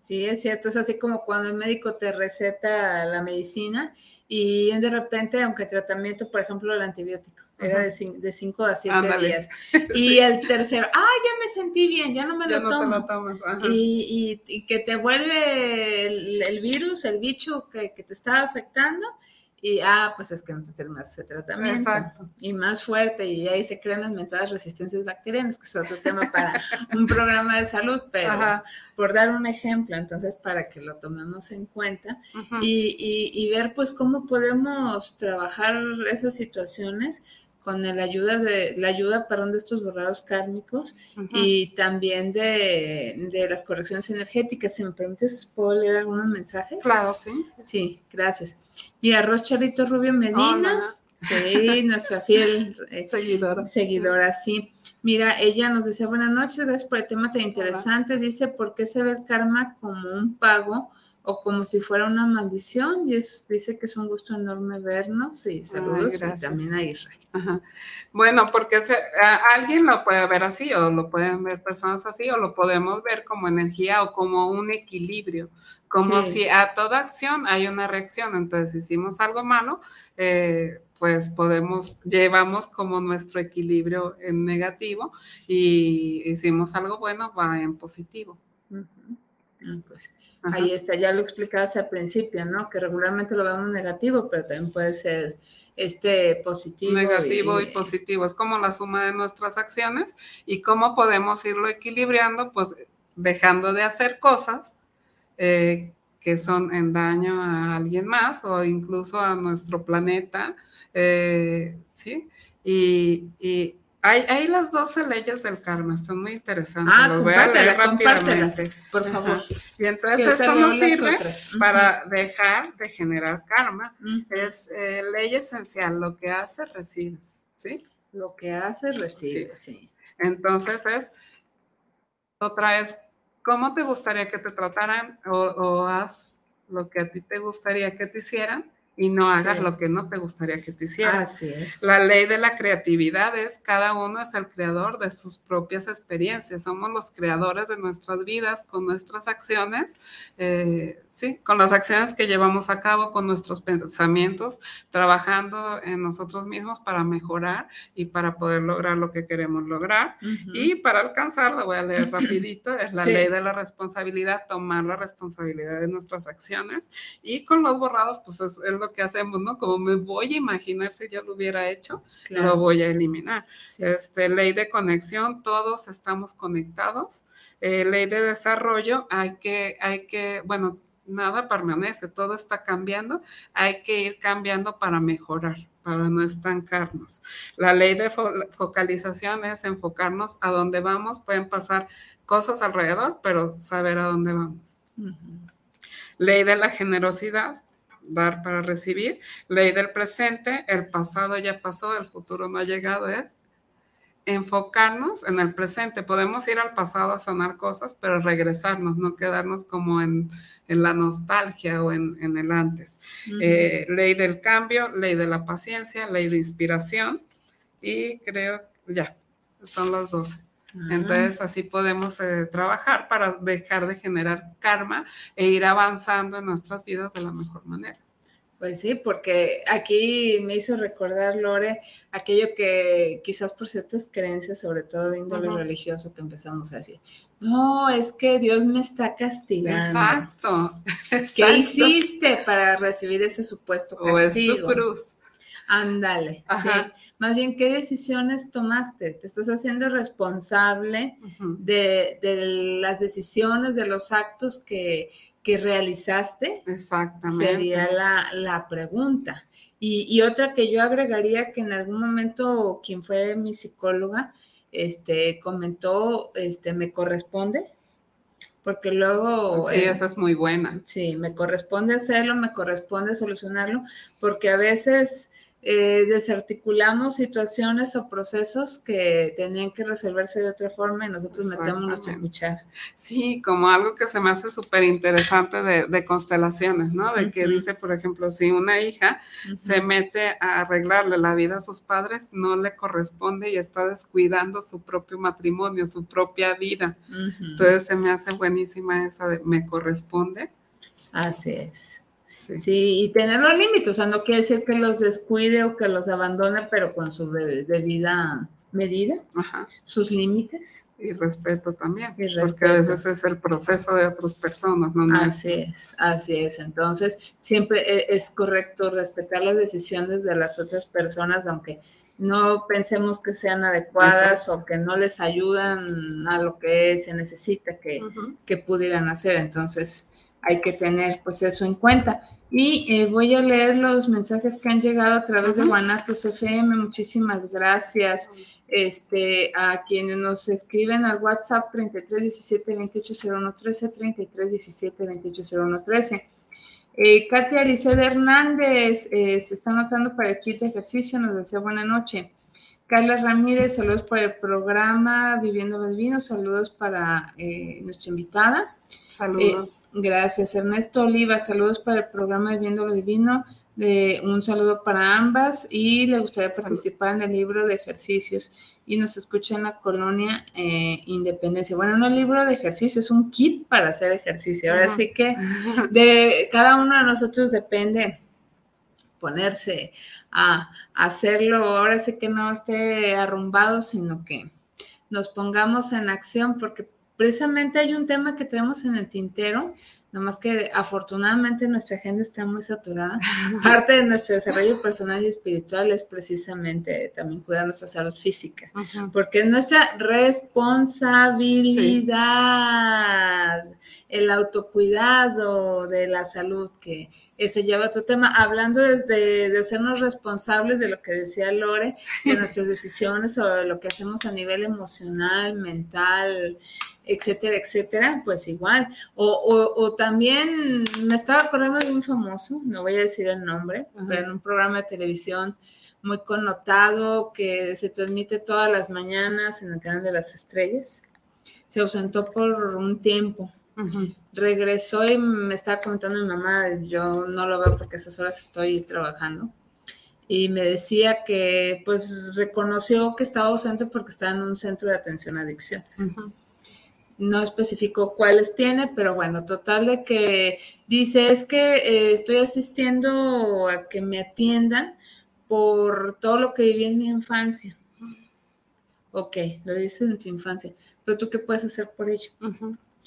Sí, es cierto, es así como cuando el médico te receta la medicina y de repente, aunque el tratamiento, por ejemplo, el antibiótico, era de 5 a 7 días. (laughs) Y el tercero, ah, ya me sentí bien, ya no me lo tomo. Y, que te vuelve el, virus, el bicho que, que te estaba afectando y, ah, pues es que no te terminas ese tratamiento. Exacto. Y más fuerte, y ahí se crean las mentadas resistencias bacterianas, que es otro tema para (laughs) un programa de salud, pero por dar un ejemplo, entonces para que lo tomemos en cuenta y, y, y, ver pues cómo podemos trabajar esas situaciones con la ayuda de la ayuda perdón, de estos borrados kármicos y también de, las correcciones energéticas. Si me permites, ¿puedo leer algunos mensajes? Claro, sí. Sí, gracias. Mira, Charito Rubio Medina. Sí, (laughs) nuestra fiel eh, seguidora. Seguidora, sí. Mira, ella nos decía buenas noches, gracias por el tema tan interesante. Dice, ¿por qué se ve el karma como un pago o como si fuera una maldición. Y es, dice que es un gusto enorme vernos y saludos también a Israel. Bueno, porque alguien lo puede ver así o lo pueden ver personas así o lo podemos ver como energía o como un equilibrio, como si a toda acción hay una reacción. Entonces, si hicimos algo malo, eh, pues podemos, llevamos como nuestro equilibrio en negativo y hicimos algo bueno, va en positivo. Pues ahí está, ya lo explicabas al principio, ¿no? Que regularmente lo vemos negativo, pero también puede ser este positivo. Negativo y, positivo, es como la suma de nuestras acciones y cómo podemos irlo equilibrando, pues dejando de hacer cosas eh, que son en daño a alguien más o incluso a nuestro planeta, eh, ¿sí? Y, y hay, hay, las 12 leyes del karma, están muy interesantes. Ah, Los voy a leer rápidamente. por favor. Y entonces esto nos sirve para dejar de generar karma. Es eh, ley esencial, lo que haces, recibes, ¿sí? Lo que haces, recibes, sí. Entonces es, otra es, ¿cómo te gustaría que te trataran o, o haz lo que a ti te gustaría que te hicieran? Y no hagas lo que no te gustaría que te hicieran. Así es. La ley de la creatividad es cada uno es el creador de sus propias experiencias. Somos los creadores de nuestras vidas con nuestras acciones, eh, sí, con las acciones que llevamos a cabo, con nuestros pensamientos, trabajando en nosotros mismos para mejorar y para poder lograr lo que queremos lograr. Y para alcanzarlo, voy a leer (clears throat) rapidito, es la ley de la responsabilidad, tomar la responsabilidad de nuestras acciones. Y con los borrados, pues es, es lo que hacemos, ¿no? Como me voy a imaginar si yo lo hubiera hecho, lo voy a eliminar. Este, ley de conexión, todos estamos conectados. Eh, ley de desarrollo, hay que, hay que, bueno, nada permanece, todo está cambiando, hay que ir cambiando para mejorar, para no estancarnos. La ley de focalización es enfocarnos a dónde vamos, pueden pasar cosas alrededor, pero saber a dónde vamos. Ley de la generosidad, dar para recibir, ley del presente, el pasado ya pasó, el futuro no ha llegado, es enfocarnos en el presente. Podemos ir al pasado a sanar cosas, pero regresarnos, no quedarnos como en, en la nostalgia o en, en el antes. Eh, ley del cambio, ley de la paciencia, ley de inspiración y creo, ya, son las 12. Entonces así podemos eh, trabajar para dejar de generar karma e ir avanzando en nuestras vidas de la mejor manera. Pues sí, porque aquí me hizo recordar, Lore, aquello que quizás por ciertas creencias, sobre todo de índole uh religioso, que empezamos a decir, no, es que Dios me está castigando. Exacto. (laughs) ¿Qué hiciste para recibir ese supuesto castigo? O tu cruz. Ándale, sí. Más bien, ¿qué decisiones tomaste? Te estás haciendo responsable de, las decisiones, de los actos que, realizaste. Exactamente. Sería la, pregunta. Y, otra que yo agregaría que en algún momento quien fue mi psicóloga, este, comentó, este, me corresponde, porque luego... Sí, eh, esa es muy buena. Sí, me corresponde hacerlo, me corresponde solucionarlo, porque a veces eh, desarticulamos situaciones o procesos que tenían que resolverse de otra forma y nosotros metemos nuestra cuchara. Sí, como algo que se me hace súper interesante de, constelaciones, ¿no? De que dice, por ejemplo, si una hija se mete a arreglarle la vida a sus padres, no le corresponde y está descuidando su propio matrimonio, su propia vida. Entonces se me hace buenísima esa de me corresponde. Así es. Sí. y tener los límites, o sea, no quiere decir que los descuide o que los abandone, pero con su debida medida, sus límites. Y respeto también, porque a veces es el proceso de otras personas, ¿no? Así es, así es. Entonces, siempre e, es correcto respetar las decisiones de las otras personas, aunque no pensemos que sean adecuadas o que no les ayudan a lo que se necesita que, que pudieran hacer. Entonces, hay que tener pues eso en cuenta. Y eh, voy a leer los mensajes que han llegado a través de Guanatos FM. Muchísimas gracias este, a quienes nos escriben al WhatsApp 3317 280113 3317 280113. Eh, Katia Aliceda Hernández eh, se está anotando para el kit de ejercicio, nos desea buena noche. Carla Ramírez, saludos para el programa Viviendo los Vinos, saludos para eh, nuestra invitada. Saludos. Gracias, Ernesto Oliva. Saludos para el programa de Viendo lo Divino. De, un saludo para ambas y le gustaría participar en el libro de ejercicios y nos escucha en la colonia eh, Independencia. Bueno, no el libro de ejercicio, es un kit para hacer ejercicio. Ahora sí que (laughs) de cada uno de nosotros depende ponerse a hacerlo. Ahora sí que no esté arrumbado, sino que nos pongamos en acción porque precisamente hay un tema que tenemos en el tintero Nomás que afortunadamente nuestra agenda está muy saturada. (laughs) Parte de nuestro desarrollo personal y espiritual es precisamente también cuidar nuestra salud física, porque es nuestra responsabilidad, el autocuidado de la salud, que eso lleva a tu tema, hablando de, de, hacernos responsables de lo que decía Lore, de nuestras decisiones o de lo que hacemos a nivel emocional, mental, etcétera, etcétera, pues igual. O, también me estaba acordando de un famoso, no voy a decir el nombre, pero en un programa de televisión muy connotado que se transmite todas las mañanas en el canal de las estrellas. Se ausentó por un tiempo. Regresó y me estaba comentando mi mamá, yo no lo veo porque esas horas estoy trabajando. Y me decía que pues reconoció que estaba ausente porque estaba en un centro de atención a adicciones no especificó cuáles tiene, pero bueno, total de que dice es que eh, estoy asistiendo a que me atiendan por todo lo que viví en mi infancia. Ok, lo dices en tu infancia, pero tú qué puedes hacer por ello?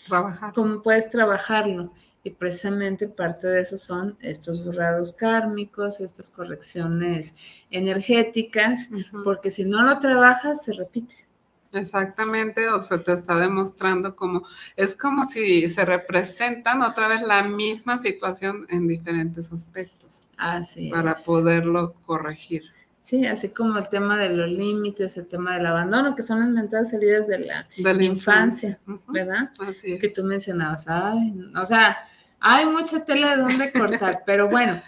Trabajar. ¿Cómo puedes trabajarlo? Y precisamente parte de eso son estos borrados kármicos, estas correcciones energéticas, porque si no lo trabajas, se repite. Exactamente, o sea, te está demostrando como, es como si se representan otra vez la misma situación en diferentes aspectos. Así Para poderlo corregir. Sí, así como el tema de los límites, el tema del abandono, que son las mentadas salidas de la, de la infancia, ¿verdad? Así es. Que tú mencionabas, ay, o sea, hay mucha tela de dónde cortar, (laughs) pero bueno,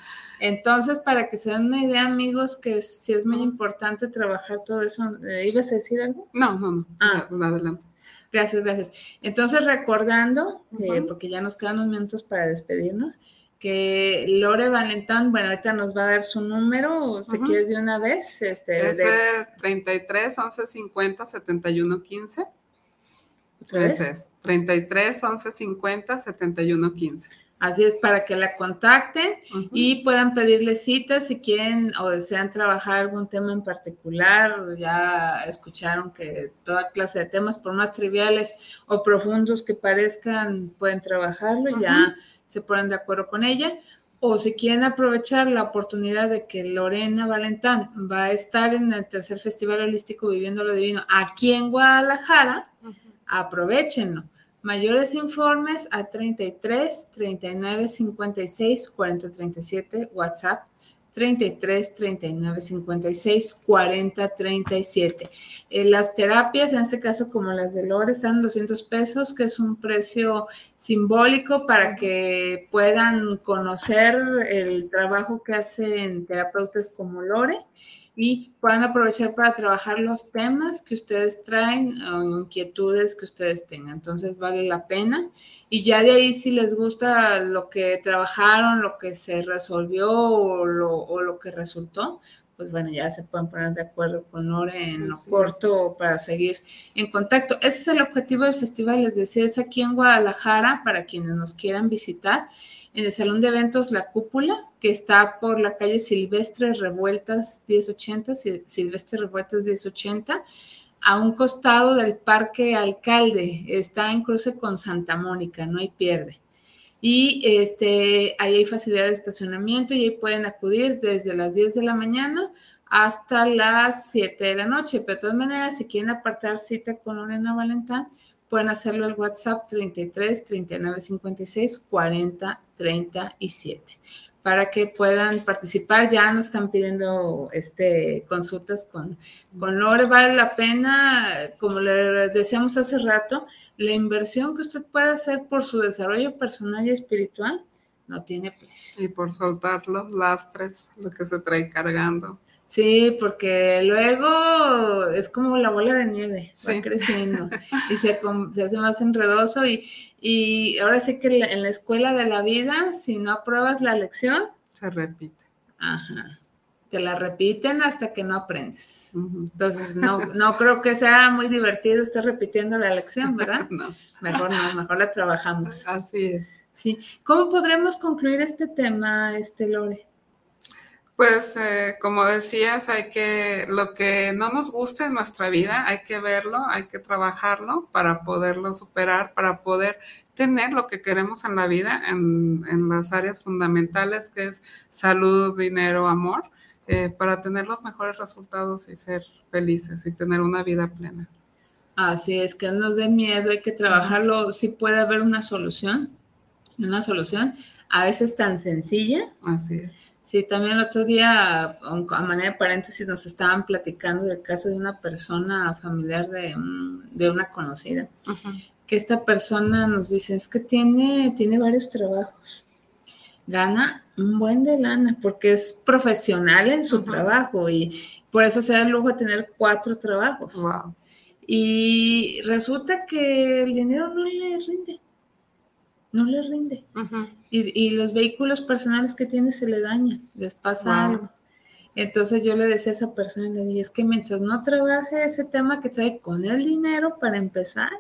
entonces, para que se den una idea, amigos, que sí es muy importante trabajar todo eso. Eh, ¿Ibas a decir algo? No, no, no. Ah, adelante. Gracias, gracias. Entonces, recordando, eh, porque ya nos quedan unos minutos para despedirnos, que Lore Valentán, bueno, ahorita nos va a dar su número, o si quieres de una vez. Este, es de... 33 11 50 71 15. es 33 11 50 71 15. Así es, para que la contacten y puedan pedirle citas si quieren o desean trabajar algún tema en particular. Ya escucharon que toda clase de temas, por más triviales o profundos que parezcan, pueden trabajarlo y ya se ponen de acuerdo con ella. O si quieren aprovechar la oportunidad de que Lorena Valentán va a estar en el tercer Festival Holístico Viviendo lo Divino aquí en Guadalajara, aprovechenlo Mayores informes a 33 39 56 40 37 WhatsApp 33 39 56 40 37. las terapias, en este caso como las de Lore, están en 200 pesos, que es un precio simbólico para que puedan conocer el trabajo que hacen terapeutas como Lore y puedan aprovechar para trabajar los temas que ustedes traen o inquietudes que ustedes tengan. Entonces vale la pena. Y ya de ahí si les gusta lo que trabajaron, lo que se resolvió o lo, que resultó, pues bueno, ya se pueden poner de acuerdo con Lore en lo corto para seguir en contacto. Ese es el objetivo del festival, es decir, es aquí en Guadalajara para quienes nos quieran visitar en el Salón de Eventos La Cúpula, que está por la calle Silvestre Revueltas 1080, Silvestre Revueltas 1080, a un costado del Parque Alcalde. Está en cruce con Santa Mónica, no hay pierde. Y este, ahí hay facilidad de estacionamiento y ahí pueden acudir desde las 10 de la mañana hasta las 7 de la noche. Pero de todas maneras, si quieren apartar cita con Lorena Valentán, pueden hacerlo al WhatsApp 33 39 56 40 37 para que puedan participar. Ya nos están pidiendo este, consultas con, con Lore. Vale la pena, como le decíamos hace rato, la inversión que usted puede hacer por su desarrollo personal y espiritual no tiene precio. Y por soltar los lastres, lo que se trae cargando. Sí, porque luego es como la bola de nieve, va creciendo (laughs) y se, se, hace más enredoso y, y ahora sí que en la escuela de la vida, si no apruebas la lección, se repite. Ajá. Te la repiten hasta que no aprendes. Entonces, no, no creo que sea muy divertido estar repitiendo la lección, ¿verdad? (laughs) no. Mejor no, mejor la trabajamos. Así es. Sí. ¿Cómo podremos concluir este tema, este Lore? Pues eh, como decías, hay que, lo que no nos gusta en nuestra vida, hay que verlo, hay que trabajarlo para poderlo superar, para poder tener lo que queremos en la vida, en, en las áreas fundamentales que es salud, dinero, amor, eh, para tener los mejores resultados y ser felices y tener una vida plena. Así es, que no nos dé miedo, hay que trabajarlo, si puede haber una solución, una solución, a veces tan sencilla. Así es. Sí, también el otro día, a manera de paréntesis, nos estaban platicando del caso de una persona familiar de, de una conocida, que esta persona nos dice, es que tiene, tiene varios trabajos, gana un buen de lana, porque es profesional en su trabajo y por eso se da el lujo de tener cuatro trabajos. Wow. Y resulta que el dinero no le rinde no le rinde. y, los vehículos personales que tiene se le dañan, les pasa algo. Entonces yo le decía a esa persona, le dije, es que mientras no trabaje ese tema que trae con el dinero para empezar,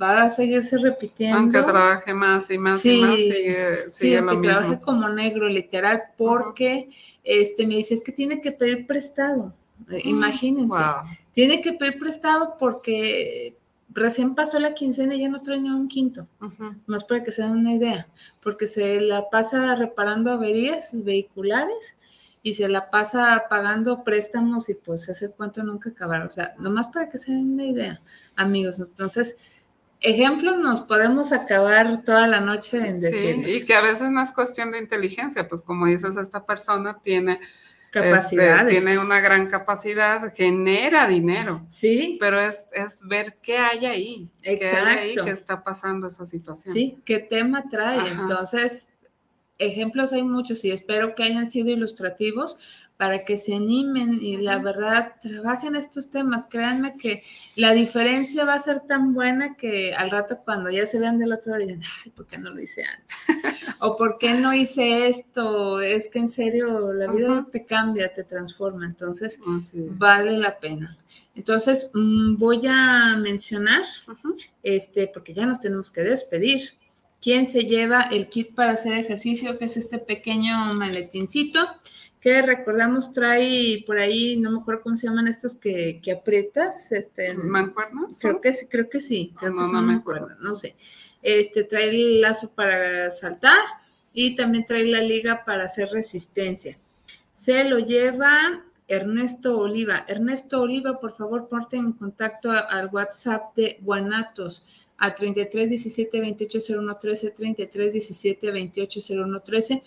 va a seguirse repitiendo. Aunque trabaje más y más y más, sigue, sí, aunque trabaje como negro, literal, porque este me dice, es que tiene que pedir prestado. Eh, imagínense. Tiene que pedir prestado porque recién pasó la quincena y ya no trae ni un quinto, más para que se den una idea, porque se la pasa reparando averías vehiculares y se la pasa pagando préstamos y pues ese cuento nunca acabar, o sea, nomás para que se den una idea, amigos, entonces... Ejemplos nos podemos acabar toda la noche en decir. y que a veces no es cuestión de inteligencia, pues como dices, esta persona tiene capacidades. Este, tiene una gran capacidad, genera dinero. Sí. Pero es, es ver qué hay ahí. Exacto. Qué hay ahí que está pasando esa situación. Sí, qué tema trae. Entonces, ejemplos hay muchos y espero que hayan sido ilustrativos para que se animen y la verdad trabajen estos temas. Créanme que la diferencia va a ser tan buena que al rato cuando ya se vean del otro día, ay, ¿por qué no lo hice antes? (laughs) o ¿por qué no hice esto? Es que en serio la vida te cambia, te transforma, entonces vale la pena. Entonces mm, voy a mencionar, este, porque ya nos tenemos que despedir. ¿Quién se lleva el kit para hacer ejercicio? Que es este pequeño maletincito que recordamos trae por ahí, no me acuerdo cómo se llaman estas que, que aprietas, este, ¿Mancuernas? Creo que sí, creo que sí, creo no, que no me acuerdo, no sé. Este, trae el lazo para saltar y también trae la liga para hacer resistencia. Se lo lleva Ernesto Oliva. Ernesto Oliva, por favor, porte en contacto al WhatsApp de Guanatos a 33 17 28 01 13, 33 17 28 01 13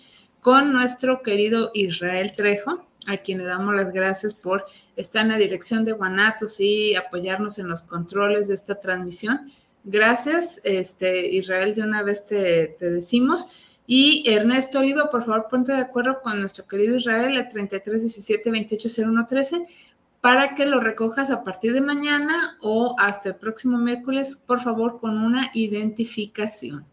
con nuestro querido Israel Trejo, a quien le damos las gracias por estar en la dirección de Guanatos y apoyarnos en los controles de esta transmisión. Gracias, este, Israel, de una vez te, decimos. Y Ernesto Oliva, por favor, ponte de acuerdo con nuestro querido Israel a 33 17 28 01 13 para que lo recojas a partir de mañana o hasta el próximo miércoles, por favor, con una identificación.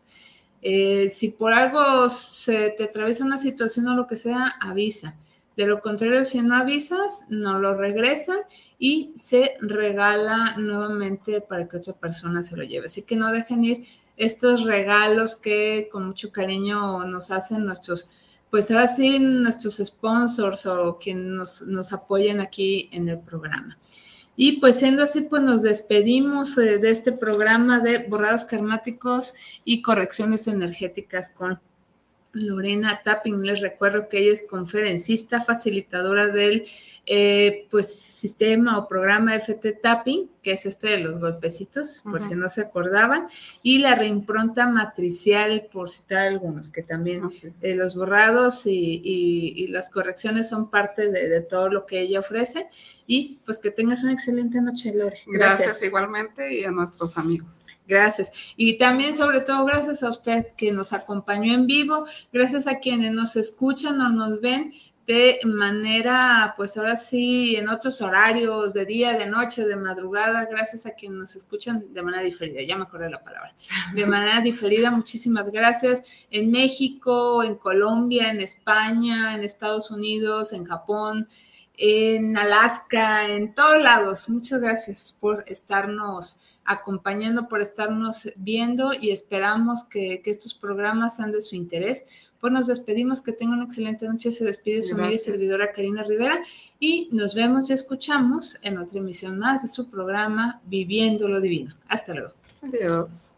Eh, si por algo se te atraviesa una situación o lo que sea, avisa. De lo contrario, si no avisas, no lo regresan y se regala nuevamente para que otra persona se lo lleve. Así que no dejen ir estos regalos que con mucho cariño nos hacen nuestros, pues ahora sí, nuestros sponsors o quienes nos, nos apoyan aquí en el programa. Y pues siendo así, pues nos despedimos eh, de este programa de borrados karmáticos y correcciones energéticas con Lorena Tapping. Les recuerdo que ella es conferencista, facilitadora del eh, pues, sistema o programa FT Tapping, que es este de los golpecitos, por si no se acordaban, y la reimpronta matricial, por citar algunos, que también eh, los borrados y, las correcciones son parte de, todo lo que ella ofrece. Y pues que tengas una excelente noche, Lore. gracias igualmente y a nuestros amigos. Gracias. Y también, sobre todo, gracias a usted que nos acompañó en vivo, gracias a quienes nos escuchan o nos ven de manera, pues ahora sí, en otros horarios, de día, de noche, de madrugada, gracias a quienes nos escuchan de manera diferida, ya me acordé la palabra, de manera diferida, muchísimas gracias. En México, en Colombia, en España, en Estados Unidos, en Japón, en Alaska, en todos lados, muchas gracias por estarnos acompañando, por estarnos viendo y esperamos que, que estos programas sean de su interés. Pues nos despedimos, que tengan una excelente noche. Se despide su amiga y servidora Karina Rivera y nos vemos y escuchamos en otra emisión más de su programa Viviendo lo Divino. Hasta luego. Adiós.